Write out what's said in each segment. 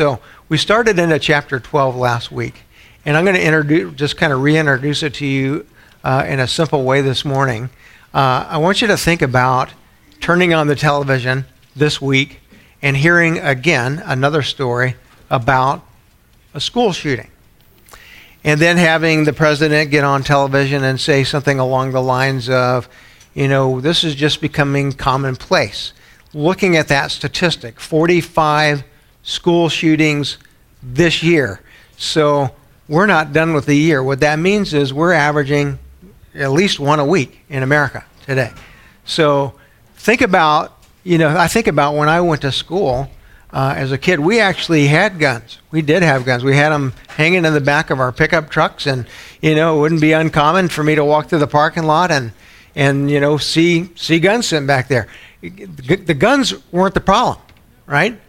So we started into chapter 12 last week, and I'm going to introduce, just kind of reintroduce it to you uh, in a simple way this morning. Uh, I want you to think about turning on the television this week and hearing again another story about a school shooting. And then having the president get on television and say something along the lines of, you know, this is just becoming commonplace. Looking at that statistic 45 school shootings this year. So we're not done with the year. What that means is we're averaging at least one a week in America today. So think about, you know, I think about when I went to school uh, as a kid, we actually had guns. We did have guns. We had them hanging in the back of our pickup trucks, and you know, it wouldn't be uncommon for me to walk through the parking lot and and you know see see guns sitting back there. The guns weren't the problem, right?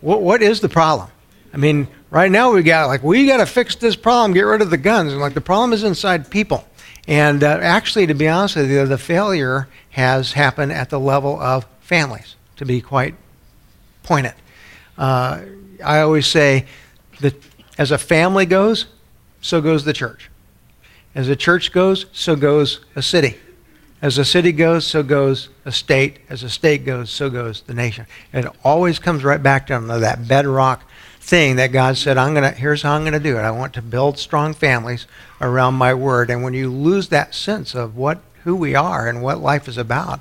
What what is the problem? I mean, right now we got like we got to fix this problem, get rid of the guns, and like the problem is inside people. And uh, actually, to be honest with you, the failure has happened at the level of families. To be quite pointed. Uh, I always say that as a family goes, so goes the church. As a church goes, so goes a city. As a city goes, so goes a state. As a state goes, so goes the nation. It always comes right back down to that bedrock thing that God said, I'm gonna here's how I'm gonna do it. I want to build strong families around my word. And when you lose that sense of what who we are and what life is about,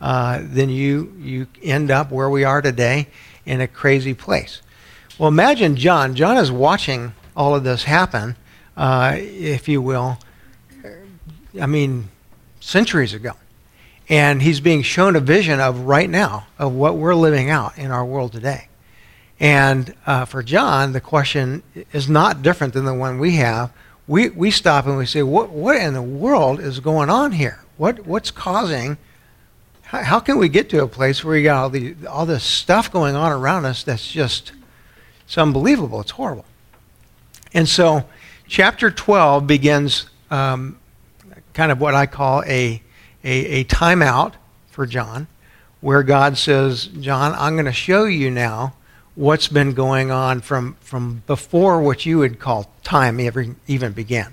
uh, then you you end up where we are today in a crazy place. Well, imagine John. John is watching all of this happen, uh, if you will. I mean, centuries ago. And he's being shown a vision of right now, of what we're living out in our world today. And uh, for John, the question is not different than the one we have. We, we stop and we say, what, what in the world is going on here? What, what's causing how, how can we get to a place where you got all, the, all this stuff going on around us that's just it's unbelievable. It's horrible. And so, chapter 12 begins um, kind of what I call a, a, a timeout for John, where God says, John, I'm going to show you now what's been going on from, from before what you would call time ever, even began.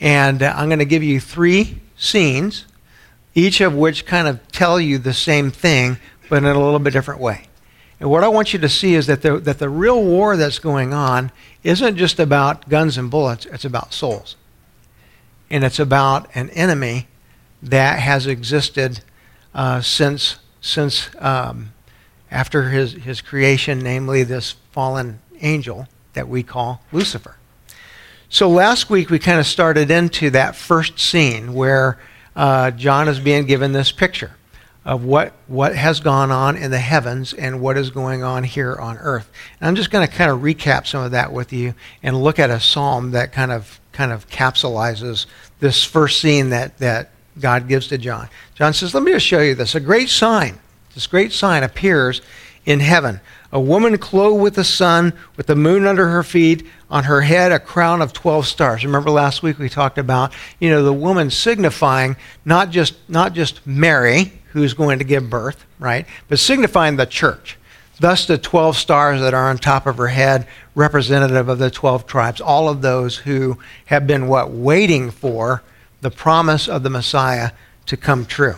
And uh, I'm going to give you three scenes each of which kind of tell you the same thing, but in a little bit different way. And what I want you to see is that the, that the real war that's going on isn't just about guns and bullets, it's about souls. And it's about an enemy that has existed uh, since, since um, after his, his creation, namely this fallen angel that we call Lucifer. So last week we kind of started into that first scene where uh, John is being given this picture of what, what has gone on in the heavens and what is going on here on earth. And I'm just going to kind of recap some of that with you and look at a psalm that kind of kind of capsulizes this first scene that, that God gives to John. John says, Let me just show you this. A great sign, this great sign appears in heaven. A woman clothed with the sun, with the moon under her feet, on her head a crown of 12 stars. Remember last week we talked about, you know, the woman signifying not just not just Mary who's going to give birth, right? But signifying the church. Thus the 12 stars that are on top of her head representative of the 12 tribes, all of those who have been what waiting for the promise of the Messiah to come true.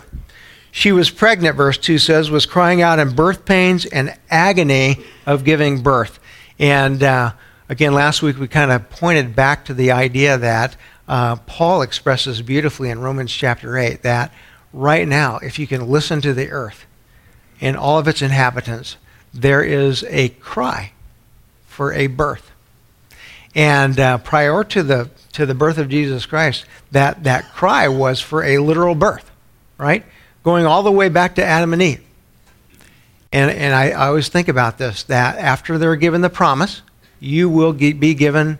She was pregnant, verse 2 says, was crying out in birth pains and agony of giving birth. And uh, again, last week we kind of pointed back to the idea that uh, Paul expresses beautifully in Romans chapter 8 that right now, if you can listen to the earth and all of its inhabitants, there is a cry for a birth. And uh, prior to the, to the birth of Jesus Christ, that, that cry was for a literal birth, right? going all the way back to Adam and Eve. And, and I, I always think about this that after they're given the promise, you will be given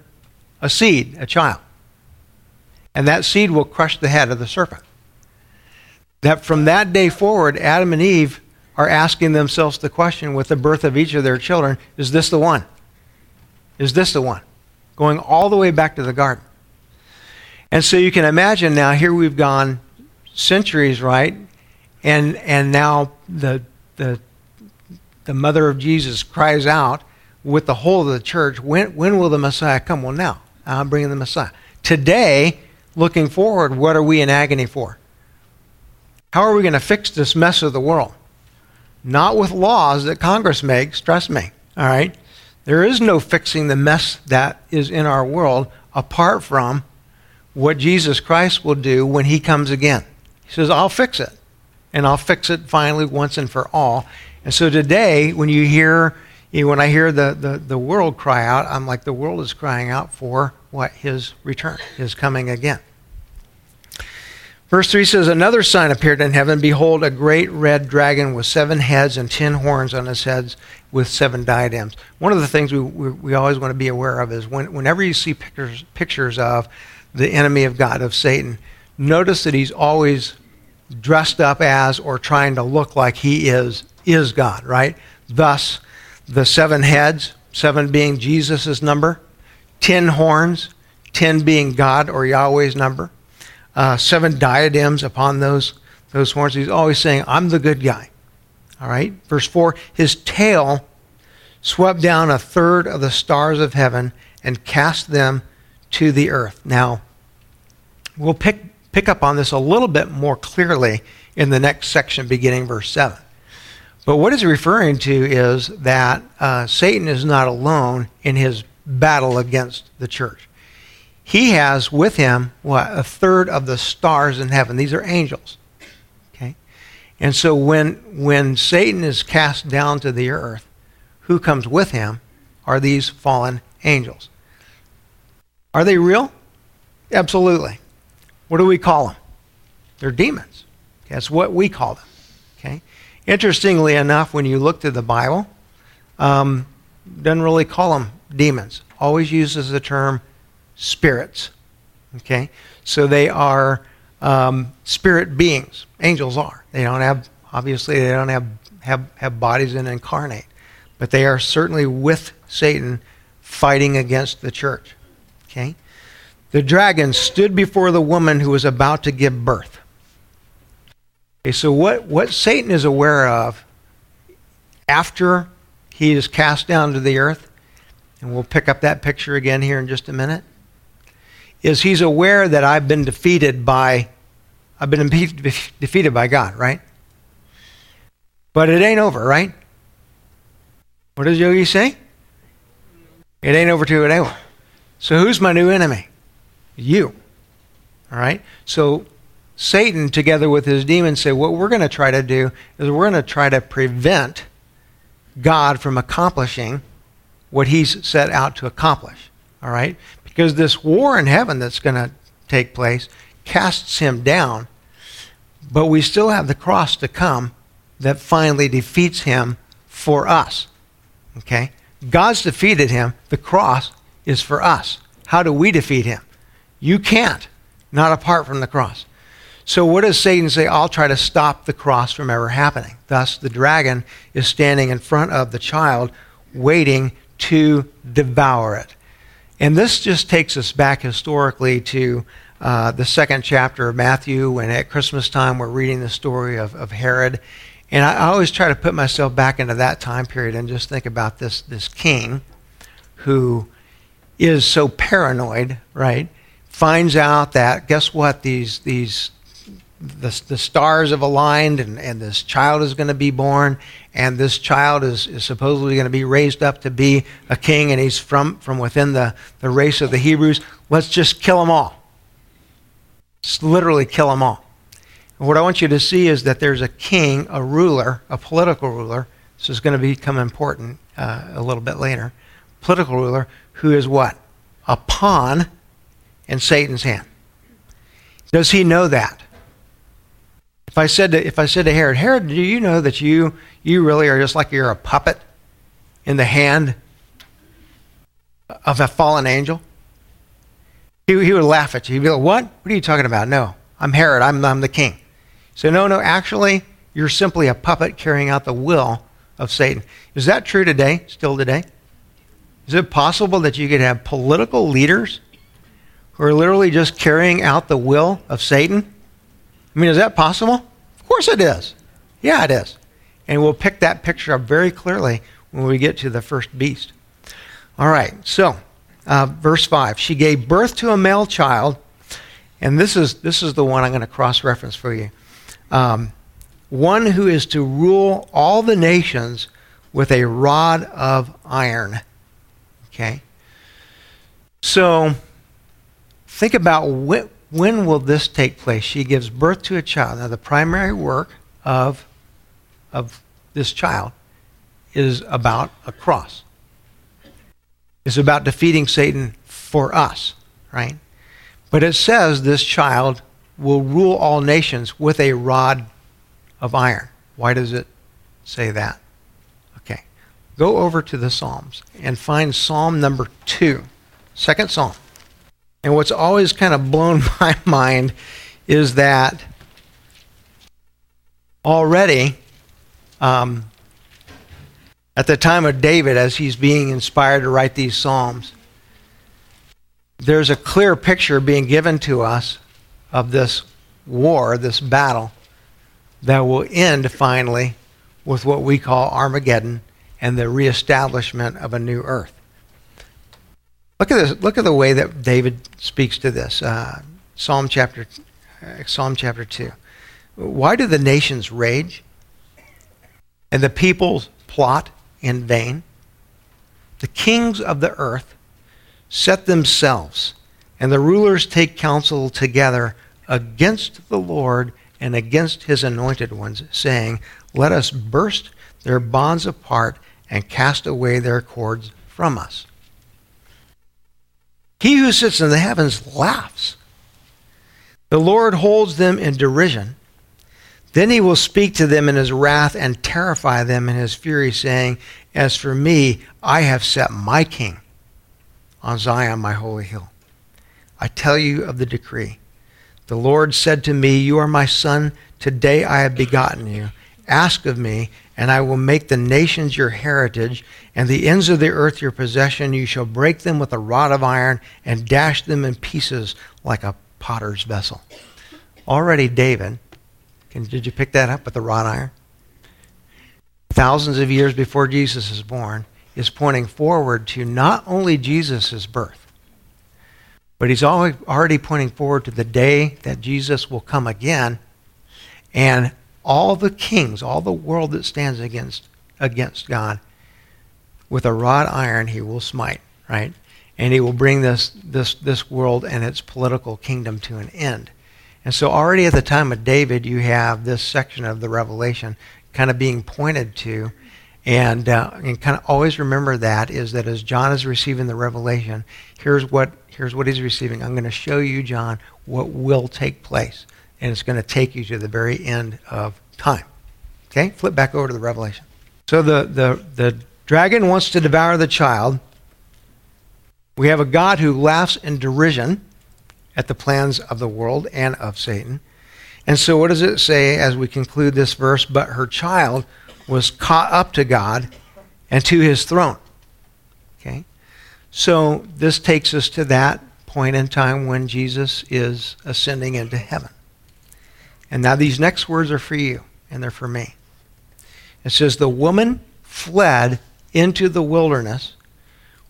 a seed, a child. And that seed will crush the head of the serpent. That from that day forward, Adam and Eve are asking themselves the question with the birth of each of their children is this the one? Is this the one? Going all the way back to the garden. And so you can imagine now, here we've gone centuries, right? and and now the the the mother of Jesus cries out with the whole of the church. When, when will the Messiah come? Well, now. I'm bringing the Messiah. Today, looking forward, what are we in agony for? How are we going to fix this mess of the world? Not with laws that Congress makes, trust me. All right? There is no fixing the mess that is in our world apart from what Jesus Christ will do when he comes again. He says, I'll fix it. And I'll fix it finally once and for all. And so today, when you hear, you know, when I hear the, the, the world cry out, I'm like, the world is crying out for what? His return, his coming again. Verse 3 says, Another sign appeared in heaven. Behold, a great red dragon with seven heads and ten horns on his heads with seven diadems. One of the things we, we, we always want to be aware of is when, whenever you see pictures, pictures of the enemy of God, of Satan, notice that he's always dressed up as or trying to look like he is, is God, right? Thus, the seven heads, seven being Jesus' number, ten horns, ten being God or Yahweh's number uh, seven diadems upon those, those horns. He's always saying, I'm the good guy. All right? Verse 4 His tail swept down a third of the stars of heaven and cast them to the earth. Now, we'll pick, pick up on this a little bit more clearly in the next section, beginning verse 7. But what he's referring to is that uh, Satan is not alone in his battle against the church he has with him what a third of the stars in heaven. These are angels. Okay? And so when when satan is cast down to the earth who comes with him are these fallen angels. Are they real? Absolutely. What do we call them? They're demons. That's what we call them. Okay? Interestingly enough when you look to the bible um, doesn't really call them demons. Always uses the term spirits. Okay? So they are um, spirit beings. Angels are. They don't have, obviously, they don't have, have, have bodies and incarnate. But they are certainly with Satan fighting against the church. Okay? The dragon stood before the woman who was about to give birth. Okay, so what, what Satan is aware of after he is cast down to the earth, and we'll pick up that picture again here in just a minute, is he's aware that I've been defeated by I've been defeated by God, right? But it ain't over, right? What does Yogi say? It ain't over till it ain't over. So who's my new enemy? You. All right? So Satan, together with his demons, say, what we're going to try to do is we're going to try to prevent God from accomplishing what he's set out to accomplish. All right? Because this war in heaven that's going to take place casts him down, but we still have the cross to come that finally defeats him for us. Okay? God's defeated him. The cross is for us. How do we defeat him? You can't, not apart from the cross. So, what does Satan say? I'll try to stop the cross from ever happening. Thus, the dragon is standing in front of the child, waiting to devour it. And this just takes us back historically to uh, the second chapter of Matthew, when at Christmas time we're reading the story of, of Herod. And I, I always try to put myself back into that time period and just think about this, this king who is so paranoid, right? Finds out that, guess what, these, these the, the stars have aligned and, and this child is going to be born and this child is, is supposedly going to be raised up to be a king, and he's from, from within the, the race of the Hebrews. Let's just kill them all. Just literally kill them all. And what I want you to see is that there's a king, a ruler, a political ruler. This is going to become important uh, a little bit later. Political ruler who is what? A pawn in Satan's hand. Does he know that? If I said to, if I said to Herod, Herod, do you know that you you really are just like you're a puppet in the hand of a fallen angel? He, he would laugh at you. He'd be like, What? What are you talking about? No, I'm Herod. I'm, I'm the king. So, no, no, actually, you're simply a puppet carrying out the will of Satan. Is that true today, still today? Is it possible that you could have political leaders who are literally just carrying out the will of Satan? I mean, is that possible? Of course it is. Yeah, it is. And we'll pick that picture up very clearly when we get to the first beast. All right, so uh, verse 5. She gave birth to a male child, and this is, this is the one I'm going to cross reference for you. Um, one who is to rule all the nations with a rod of iron. Okay? So, think about when, when will this take place? She gives birth to a child. Now, the primary work of, of this child is about a cross. It's about defeating Satan for us, right? But it says this child will rule all nations with a rod of iron. Why does it say that? Okay. Go over to the Psalms and find Psalm number 2, second Psalm. And what's always kind of blown my mind is that already um, at the time of David, as he's being inspired to write these Psalms, there's a clear picture being given to us of this war, this battle, that will end finally with what we call Armageddon and the reestablishment of a new earth. Look at this. Look at the way that David speaks to this. Uh, Psalm chapter, uh, Psalm chapter two. Why do the nations rage, and the peoples plot in vain? The kings of the earth set themselves, and the rulers take counsel together against the Lord and against his anointed ones, saying, Let us burst their bonds apart and cast away their cords from us. He who sits in the heavens laughs. The Lord holds them in derision. Then he will speak to them in his wrath and terrify them in his fury, saying, As for me, I have set my king on Zion, my holy hill. I tell you of the decree. The Lord said to me, You are my son. Today I have begotten you. Ask of me, and I will make the nations your heritage, and the ends of the earth your possession. You shall break them with a rod of iron and dash them in pieces like a potter's vessel. Already, David can, did you pick that up with the wrought iron? Thousands of years before Jesus is born, is pointing forward to not only Jesus' birth, but he's already pointing forward to the day that Jesus will come again and all the kings, all the world that stands against, against God, with a rod iron he will smite, right? And he will bring this, this, this world and its political kingdom to an end. And so, already at the time of David, you have this section of the Revelation kind of being pointed to. And, uh, and kind of always remember that is that as John is receiving the revelation, here's what, here's what he's receiving. I'm going to show you, John, what will take place. And it's going to take you to the very end of time. Okay? Flip back over to the revelation. So the, the, the dragon wants to devour the child. We have a God who laughs in derision at the plans of the world and of Satan. And so, what does it say as we conclude this verse? But her child was caught up to God and to his throne. Okay? So, this takes us to that point in time when Jesus is ascending into heaven. And now, these next words are for you, and they're for me. It says, The woman fled into the wilderness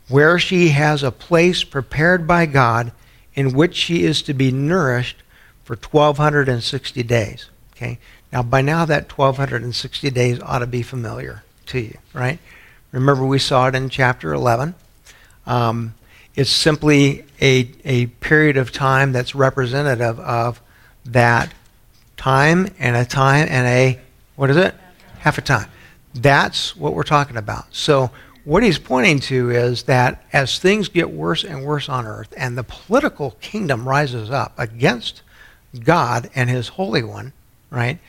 where she has a place prepared by God in which she is to be nourished for 1260 days. Okay? Now, by now, that 1260 days ought to be familiar to you, right? Remember, we saw it in chapter 11. Um, it's simply a, a period of time that's representative of that time and a time and a, what is it? Half a time. That's what we're talking about. So, what he's pointing to is that as things get worse and worse on earth and the political kingdom rises up against God and his Holy One, right?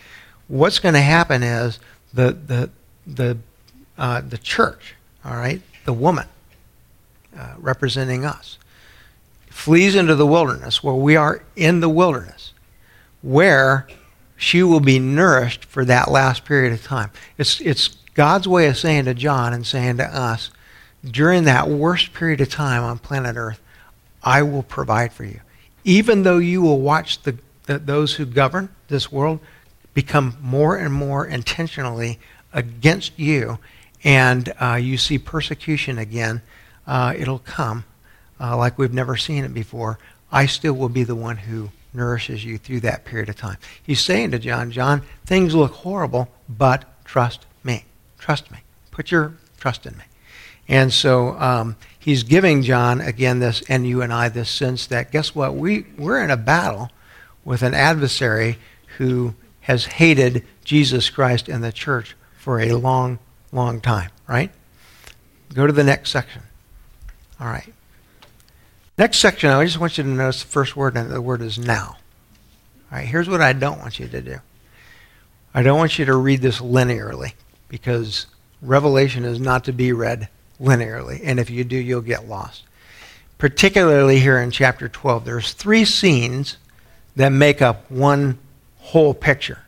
What's going to happen is the, the, the, uh, the church, all right, the woman uh, representing us, flees into the wilderness where we are in the wilderness, where she will be nourished for that last period of time. It's, it's God's way of saying to John and saying to us, during that worst period of time on planet Earth, I will provide for you. Even though you will watch the, the, those who govern this world become more and more intentionally against you, and uh, you see persecution again uh, it'll come uh, like we've never seen it before. I still will be the one who nourishes you through that period of time. He's saying to John, John, things look horrible, but trust me. Trust me. Put your trust in me. And so um, he's giving John, again, this, and you and I, this sense that, guess what? We, we're in a battle with an adversary who has hated Jesus Christ and the church for a long, long time, right? Go to the next section. All right. Next section, I just want you to notice the first word, and the word is now. All right, here's what I don't want you to do. I don't want you to read this linearly because Revelation is not to be read linearly, and if you do, you'll get lost. Particularly here in chapter 12, there's three scenes that make up one whole picture.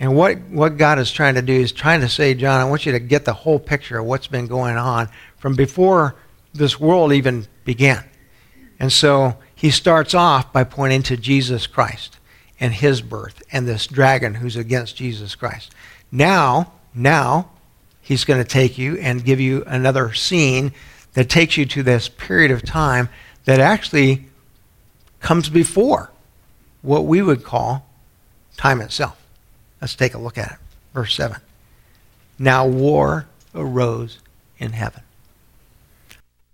And what, what God is trying to do is trying to say, John, I want you to get the whole picture of what's been going on from before this world even began. And so he starts off by pointing to Jesus Christ and his birth and this dragon who's against Jesus Christ. Now, now, he's going to take you and give you another scene that takes you to this period of time that actually comes before what we would call time itself. Let's take a look at it. Verse 7. Now war arose in heaven.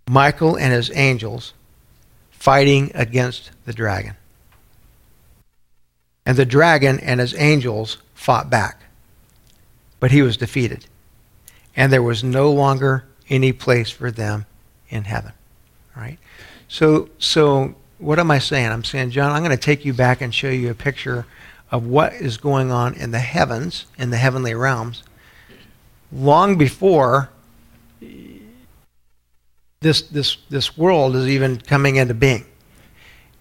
Michael and his angels fighting against the dragon. And the dragon and his angels fought back, but he was defeated. And there was no longer any place for them in heaven. Right? So, so what am I saying? I'm saying, John, I'm going to take you back and show you a picture of what is going on in the heavens, in the heavenly realms, long before this, this, this world is even coming into being.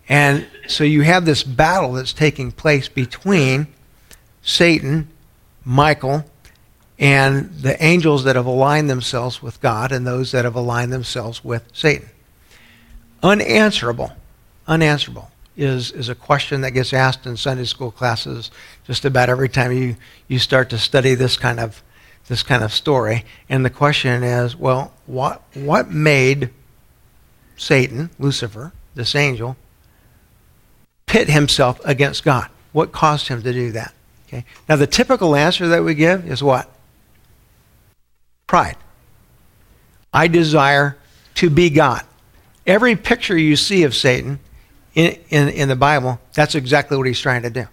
And so you have this battle that's taking place between Satan, Michael, and the angels that have aligned themselves with God and those that have aligned themselves with Satan. Unanswerable, unanswerable is, is a question that gets asked in Sunday school classes just about every time you, you start to study this kind of this kind of story. And the question is, well, what, what made Satan, Lucifer, this angel, pit himself against God? What caused him to do that? Okay. Now, the typical answer that we give is what? Pride. I desire to be God. Every picture you see of Satan in, in, in the Bible, that's exactly what he's trying to do.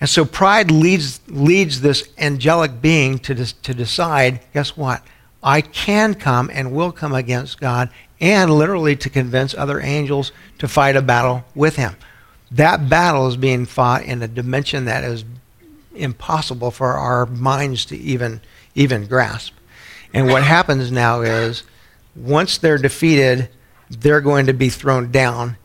And so pride leads, leads this angelic being to, to decide guess what? I can come and will come against God and literally to convince other angels to fight a battle with him. That battle is being fought in a dimension that is impossible for our minds to even, even grasp. And what happens now is once they're defeated, they're going to be thrown down,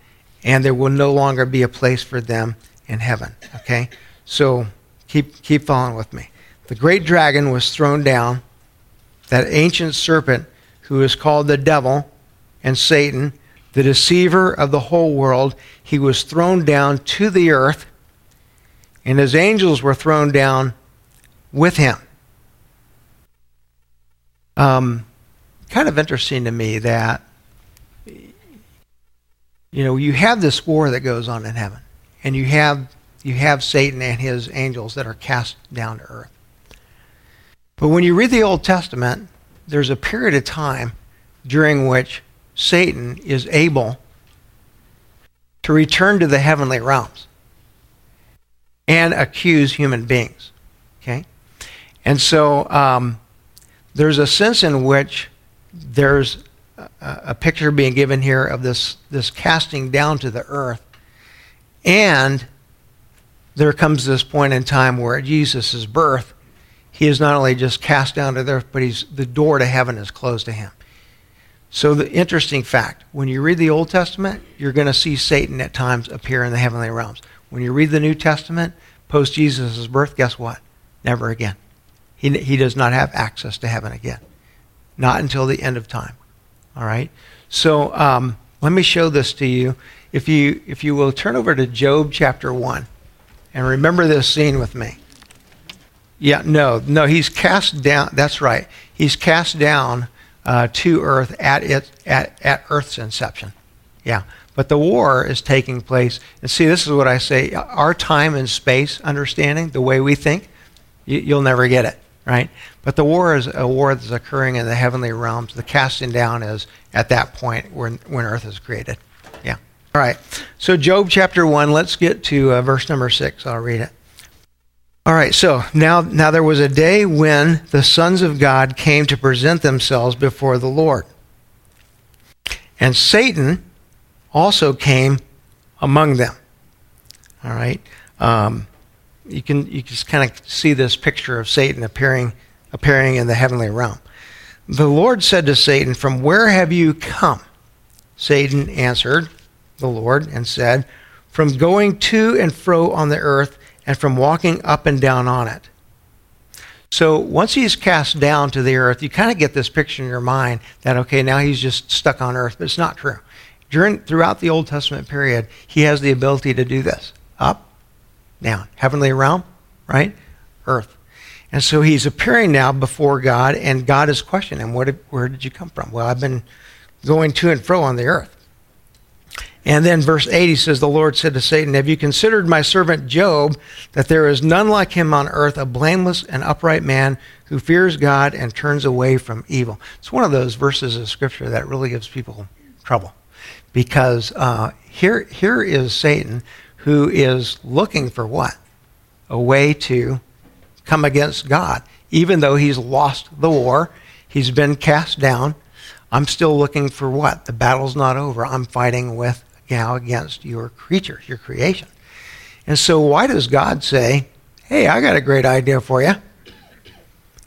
and there will no longer be a place for them in heaven. Okay? So keep, keep following with me. The great dragon was thrown down, that ancient serpent who is called the devil and Satan, the deceiver of the whole world. He was thrown down to the earth, and his angels were thrown down with him. Um, kind of interesting to me that you know you have this war that goes on in heaven, and you have you have Satan and his angels that are cast down to earth. But when you read the Old Testament, there's a period of time during which Satan is able to return to the heavenly realms and accuse human beings. Okay? And so um, there's a sense in which there's a, a picture being given here of this, this casting down to the earth and there comes this point in time where at Jesus' birth, he is not only just cast down to earth, but he's, the door to heaven is closed to him. So, the interesting fact when you read the Old Testament, you're going to see Satan at times appear in the heavenly realms. When you read the New Testament, post Jesus' birth, guess what? Never again. He, he does not have access to heaven again. Not until the end of time. All right? So, um, let me show this to you. If you, if you will turn over to Job chapter 1. And remember this scene with me. Yeah, no, no, he's cast down. That's right. He's cast down uh, to Earth at, it, at, at Earth's inception. Yeah. But the war is taking place. And see, this is what I say our time and space understanding, the way we think, you, you'll never get it, right? But the war is a war that's occurring in the heavenly realms. The casting down is at that point when, when Earth is created. Yeah. All right. So, Job chapter 1, let's get to uh, verse number 6. I'll read it. All right, so now, now there was a day when the sons of God came to present themselves before the Lord. And Satan also came among them. All right. Um, you can you just kind of see this picture of Satan appearing appearing in the heavenly realm. The Lord said to Satan, "From where have you come?" Satan answered the Lord and said, "From going to and fro on the earth and from walking up and down on it. So once he's cast down to the earth, you kind of get this picture in your mind that, okay, now he's just stuck on earth, but it's not true. During, throughout the Old Testament period, he has the ability to do this up, down, heavenly realm, right? Earth. And so he's appearing now before God, and God is questioning him, Where did you come from? Well, I've been going to and fro on the earth. And then verse 80 says, The Lord said to Satan, Have you considered my servant Job, that there is none like him on earth, a blameless and upright man who fears God and turns away from evil? It's one of those verses of Scripture that really gives people trouble. Because uh, here, here is Satan who is looking for what? A way to come against God. Even though he's lost the war, he's been cast down. I'm still looking for what? The battle's not over. I'm fighting with now against your creatures, your creation. And so, why does God say, Hey, I got a great idea for you?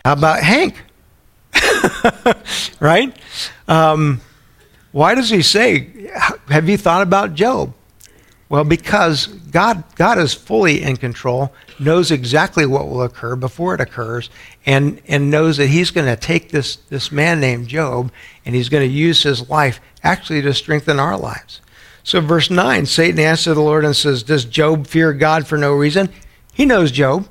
How about Hank? right? Um, why does he say, Have you thought about Job? Well, because God, God is fully in control, knows exactly what will occur before it occurs, and, and knows that he's going to take this, this man named Job and he's going to use his life actually to strengthen our lives. So, verse 9 Satan answered the Lord and says, Does Job fear God for no reason? He knows Job.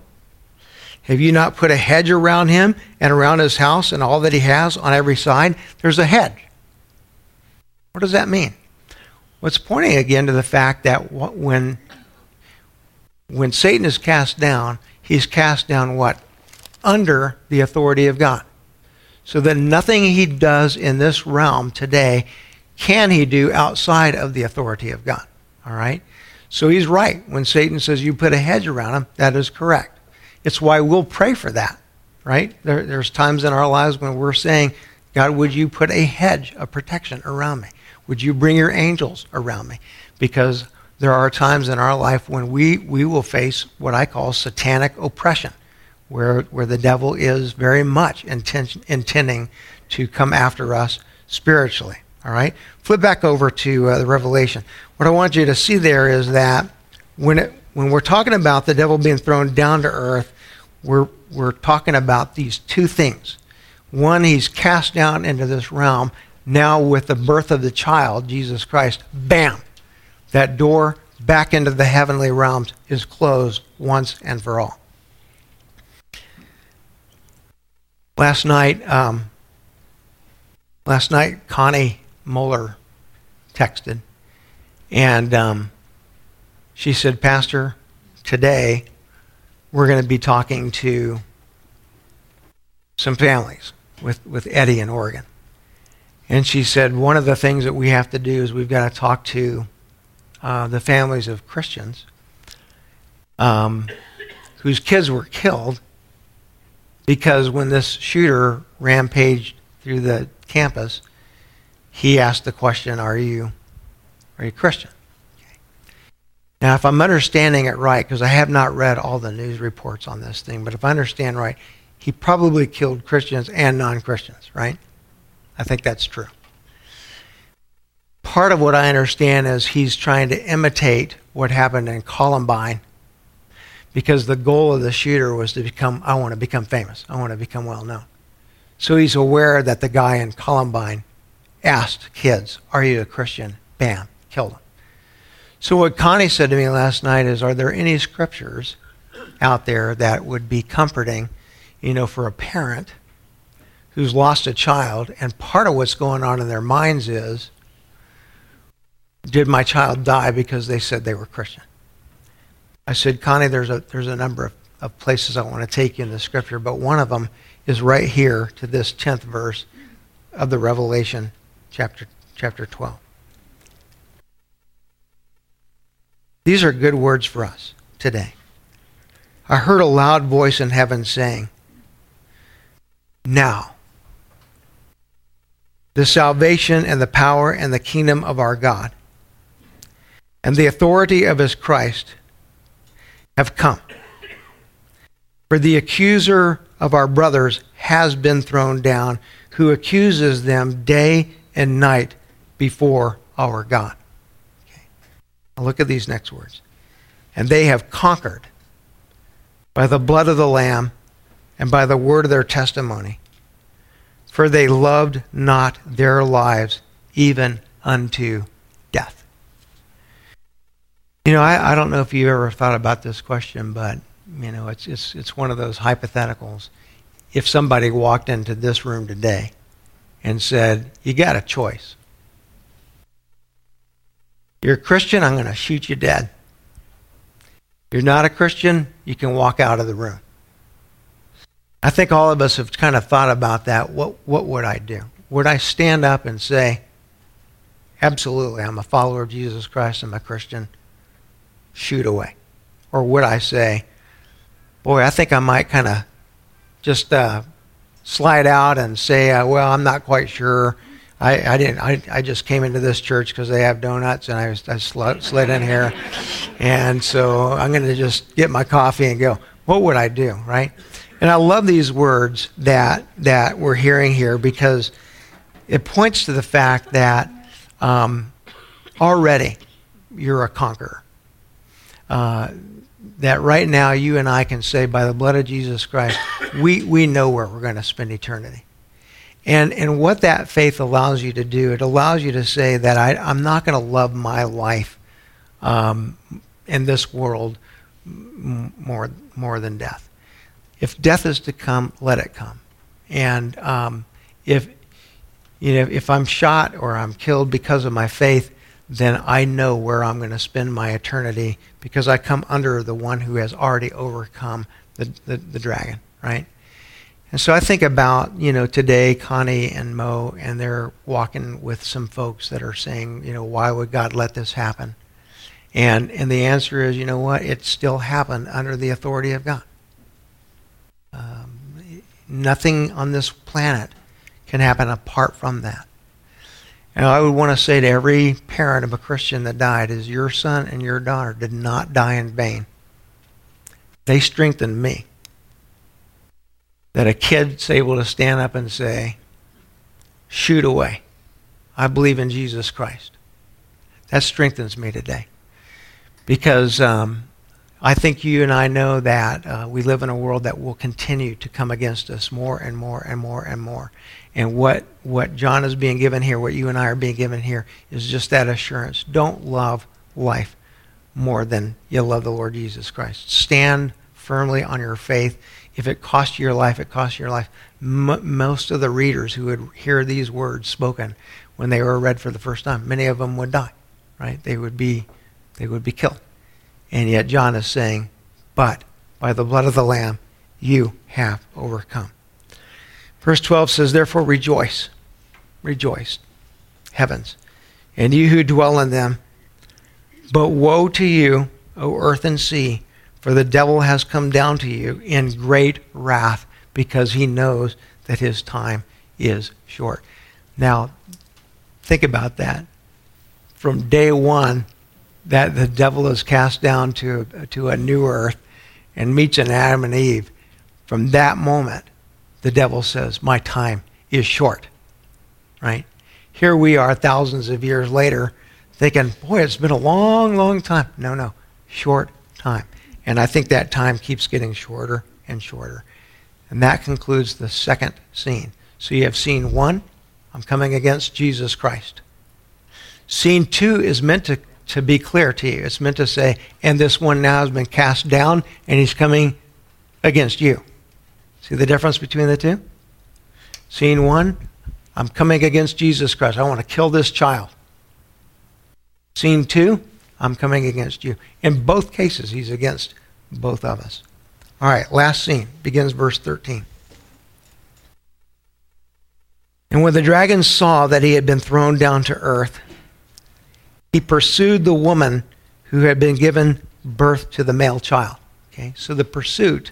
Have you not put a hedge around him and around his house and all that he has on every side? There's a hedge. What does that mean? Well, it's pointing again to the fact that when, when Satan is cast down, he's cast down what? Under the authority of God. So that nothing he does in this realm today can he do outside of the authority of God? All right? So he's right. When Satan says you put a hedge around him, that is correct. It's why we'll pray for that, right? There, there's times in our lives when we're saying, God, would you put a hedge of protection around me? Would you bring your angels around me? Because there are times in our life when we, we will face what I call satanic oppression, where, where the devil is very much inten- intending to come after us spiritually. All right? Flip back over to uh, the Revelation. What I want you to see there is that when, it, when we're talking about the devil being thrown down to earth, we're, we're talking about these two things. One, he's cast down into this realm. Now, with the birth of the child, Jesus Christ, bam, that door back into the heavenly realms is closed once and for all. Last night, um, last night, Connie Muller texted, and um, she said, Pastor, today we're going to be talking to some families with, with Eddie in Oregon. And she said, one of the things that we have to do is we've got to talk to uh, the families of Christians um, whose kids were killed because when this shooter rampaged through the campus, he asked the question, Are you, are you Christian? Now, if I'm understanding it right, because I have not read all the news reports on this thing, but if I understand right, he probably killed Christians and non Christians, right? I think that's true. Part of what I understand is he's trying to imitate what happened in Columbine because the goal of the shooter was to become, I want to become famous. I want to become well known. So he's aware that the guy in Columbine asked kids, Are you a Christian? Bam, killed them. So, what Connie said to me last night is, Are there any scriptures out there that would be comforting, you know, for a parent who's lost a child, and part of what's going on in their minds is did my child die because they said they were Christian? I said, Connie, there's a, there's a number of, of places I want to take you in the scripture, but one of them is right here to this 10th verse of the Revelation chapter, chapter 12. These are good words for us today. I heard a loud voice in heaven saying, Now, the salvation and the power and the kingdom of our God and the authority of his Christ have come. For the accuser of our brothers has been thrown down, who accuses them day and night before our God. Okay. Now look at these next words. And they have conquered by the blood of the Lamb and by the word of their testimony. For they loved not their lives even unto death. You know, I, I don't know if you ever thought about this question, but you know, it's it's it's one of those hypotheticals. If somebody walked into this room today and said, "You got a choice. You're a Christian, I'm going to shoot you dead. You're not a Christian, you can walk out of the room." I think all of us have kind of thought about that. What what would I do? Would I stand up and say, "Absolutely, I'm a follower of Jesus Christ, I'm a Christian." shoot away? Or would I say, boy, I think I might kind of just uh, slide out and say, uh, well, I'm not quite sure. I, I didn't. I, I just came into this church because they have donuts, and I, I slid, in here, and so I'm going to just get my coffee and go. What would I do, right? And I love these words that that we're hearing here because it points to the fact that um, already you're a conqueror uh, that right now you and I can say, by the blood of Jesus Christ, we, we know where we're going to spend eternity. And, and what that faith allows you to do, it allows you to say that I, I'm not going to love my life um, in this world more, more than death. If death is to come, let it come. And um, if, you know, if I'm shot or I'm killed because of my faith, then I know where I'm going to spend my eternity because I come under the one who has already overcome the, the, the, dragon, right? And so I think about, you know, today, Connie and Mo, and they're walking with some folks that are saying, you know, why would God let this happen? And, and the answer is, you know what? It still happened under the authority of God. Um, nothing on this planet can happen apart from that. And I would want to say to every parent of a Christian that died is your son and your daughter did not die in vain. They strengthened me. That a kid's able to stand up and say, shoot away. I believe in Jesus Christ. That strengthens me today. Because um, I think you and I know that uh, we live in a world that will continue to come against us more and more and more and more. And what, what John is being given here, what you and I are being given here, is just that assurance. Don't love life more than you love the Lord Jesus Christ. Stand firmly on your faith. If it costs you your life, it costs you your life. M- most of the readers who would hear these words spoken when they were read for the first time, many of them would die, right? They would be, they would be killed. And yet John is saying, but by the blood of the Lamb, you have overcome. Verse 12 says, Therefore rejoice, rejoice, heavens, and you who dwell in them. But woe to you, O earth and sea, for the devil has come down to you in great wrath, because he knows that his time is short. Now, think about that. From day one, that the devil is cast down to, to a new earth and meets an Adam and Eve, from that moment, the devil says, My time is short. Right? Here we are thousands of years later thinking, Boy, it's been a long, long time. No, no, short time. And I think that time keeps getting shorter and shorter. And that concludes the second scene. So you have scene one, I'm coming against Jesus Christ. Scene two is meant to, to be clear to you. It's meant to say, and this one now has been cast down, and he's coming against you. See the difference between the two? Scene one, I'm coming against Jesus Christ. I want to kill this child. Scene two, I'm coming against you. In both cases, he's against both of us. All right, last scene begins verse 13. And when the dragon saw that he had been thrown down to earth, he pursued the woman who had been given birth to the male child. Okay, so the pursuit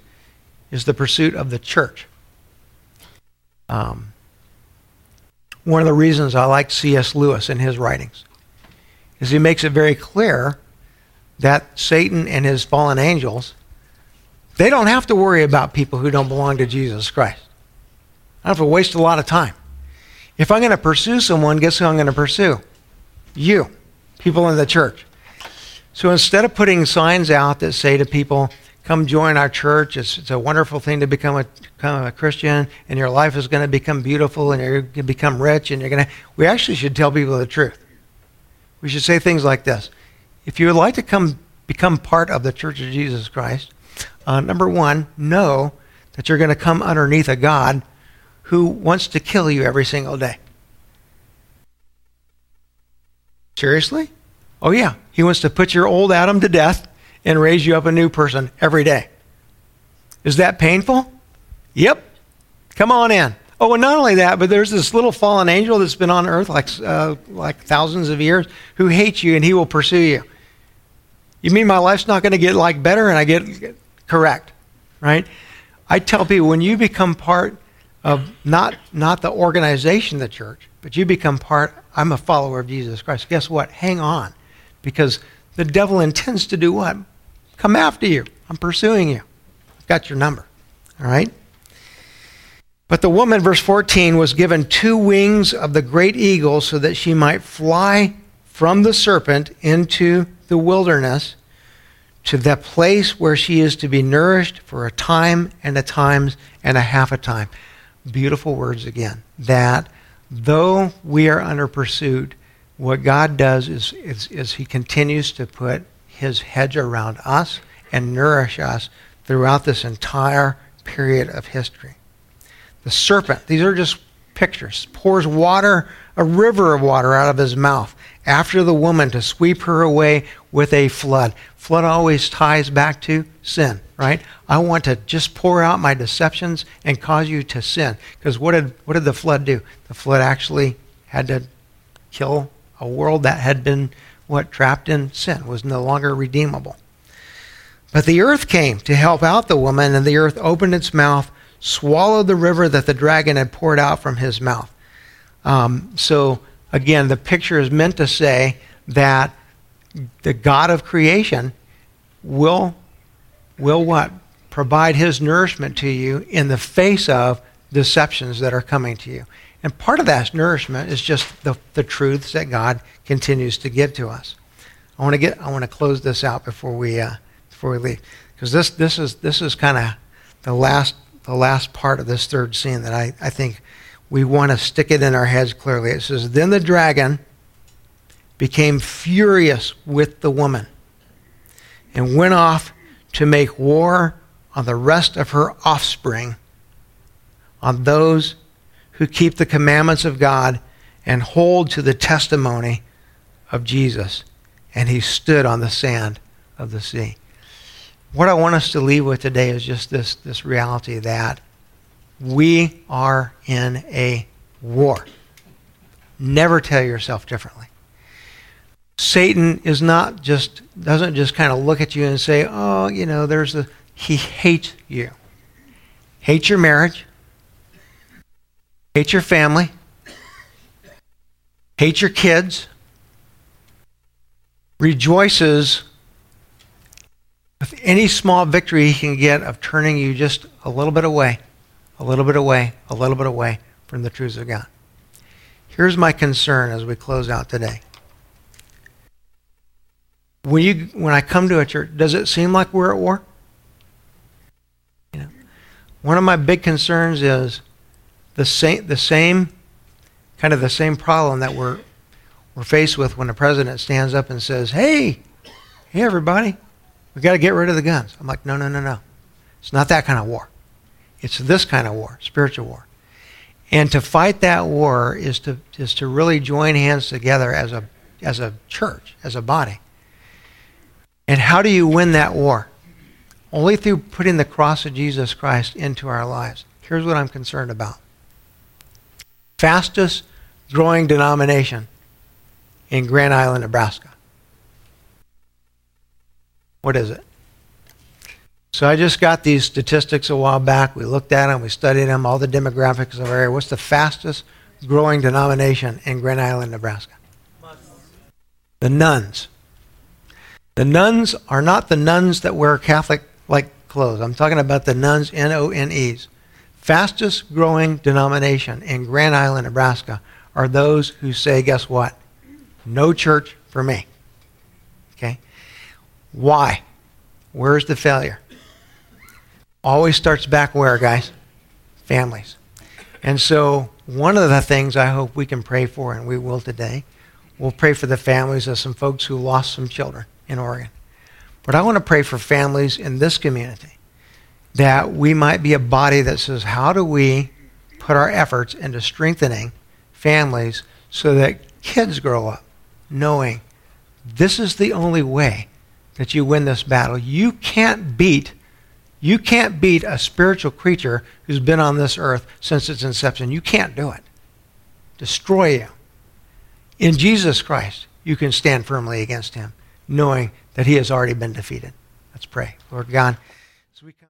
is the pursuit of the church. Um, one of the reasons I like C.S. Lewis in his writings is he makes it very clear that Satan and his fallen angels, they don't have to worry about people who don't belong to Jesus Christ. I don't have to waste a lot of time. If I'm going to pursue someone, guess who I'm going to pursue? You, people in the church. So instead of putting signs out that say to people, come join our church, it's, it's a wonderful thing to become a, become a Christian, and your life is going to become beautiful, and you're going to become rich, and you're going to. We actually should tell people the truth. We should say things like this If you would like to come become part of the Church of Jesus Christ, uh, number one, know that you're going to come underneath a God who wants to kill you every single day. Seriously? Oh, yeah. He wants to put your old Adam to death and raise you up a new person every day. Is that painful? Yep. Come on in. Oh, and not only that, but there's this little fallen angel that's been on earth like, uh, like thousands of years who hates you and he will pursue you. You mean my life's not going to get like better and I get correct, right? I tell people when you become part of not, not the organization the church, but you become part, I'm a follower of Jesus Christ. Guess what? Hang on. Because the devil intends to do what? Come after you. I'm pursuing you. I've got your number. All right? But the woman, verse 14, was given two wings of the great eagle so that she might fly from the serpent into the wilderness to the place where she is to be nourished for a time and a times and a half a time beautiful words again. That though we are under pursuit, what God does is, is, is He continues to put His hedge around us and nourish us throughout this entire period of history. The serpent, these are just pictures, pours water, a river of water out of his mouth after the woman to sweep her away with a flood. Flood always ties back to sin, right? I want to just pour out my deceptions and cause you to sin. Because what did, what did the flood do? The flood actually had to kill a world that had been what trapped in sin was no longer redeemable. But the earth came to help out the woman, and the earth opened its mouth, swallowed the river that the dragon had poured out from his mouth. Um, so again, the picture is meant to say that the God of creation will, will what? Provide his nourishment to you in the face of deceptions that are coming to you. And part of that nourishment is just the, the truths that God continues to give to us. I want to get I want to close this out before we uh, before we leave because this this is this is kind of the last the last part of this third scene that I, I think we want to stick it in our heads clearly. It says, Then the dragon became furious with the woman and went off to make war on the rest of her offspring, on those who keep the commandments of God and hold to the testimony of Jesus. And he stood on the sand of the sea. What I want us to leave with today is just this, this reality that we are in a war. Never tell yourself differently. Satan is not just doesn't just kind of look at you and say, "Oh, you know, there's a he hates you. Hates your marriage. Hates your family. hate your kids. Rejoices with any small victory he can get of turning you just a little bit away a little bit away, a little bit away from the truths of God. Here's my concern as we close out today. When, you, when I come to a church, does it seem like we're at war? You know, one of my big concerns is the same, the same kind of the same problem that we're, we're faced with when the president stands up and says, hey, hey, everybody, we got to get rid of the guns. I'm like, no, no, no, no. It's not that kind of war. It's this kind of war, spiritual war. And to fight that war is to, is to really join hands together as a, as a church, as a body. And how do you win that war? Only through putting the cross of Jesus Christ into our lives. Here's what I'm concerned about. Fastest growing denomination in Grand Island, Nebraska. What is it? So I just got these statistics a while back. We looked at them, we studied them, all the demographics of our area. What's the fastest growing denomination in Grand Island, Nebraska? The nones. The nones are not the nuns that wear Catholic like clothes. I'm talking about the nones, N O N E's. Fastest growing denomination in Grand Island, Nebraska are those who say, guess what? No church for me. Okay? Why? Where's the failure? Always starts back where, guys? Families. And so, one of the things I hope we can pray for, and we will today, we'll pray for the families of some folks who lost some children in Oregon. But I want to pray for families in this community that we might be a body that says, how do we put our efforts into strengthening families so that kids grow up knowing this is the only way that you win this battle. You can't beat you can't beat a spiritual creature who's been on this earth since its inception. You can't do it. Destroy you. In Jesus Christ, you can stand firmly against him, knowing that he has already been defeated. Let's pray. Lord God,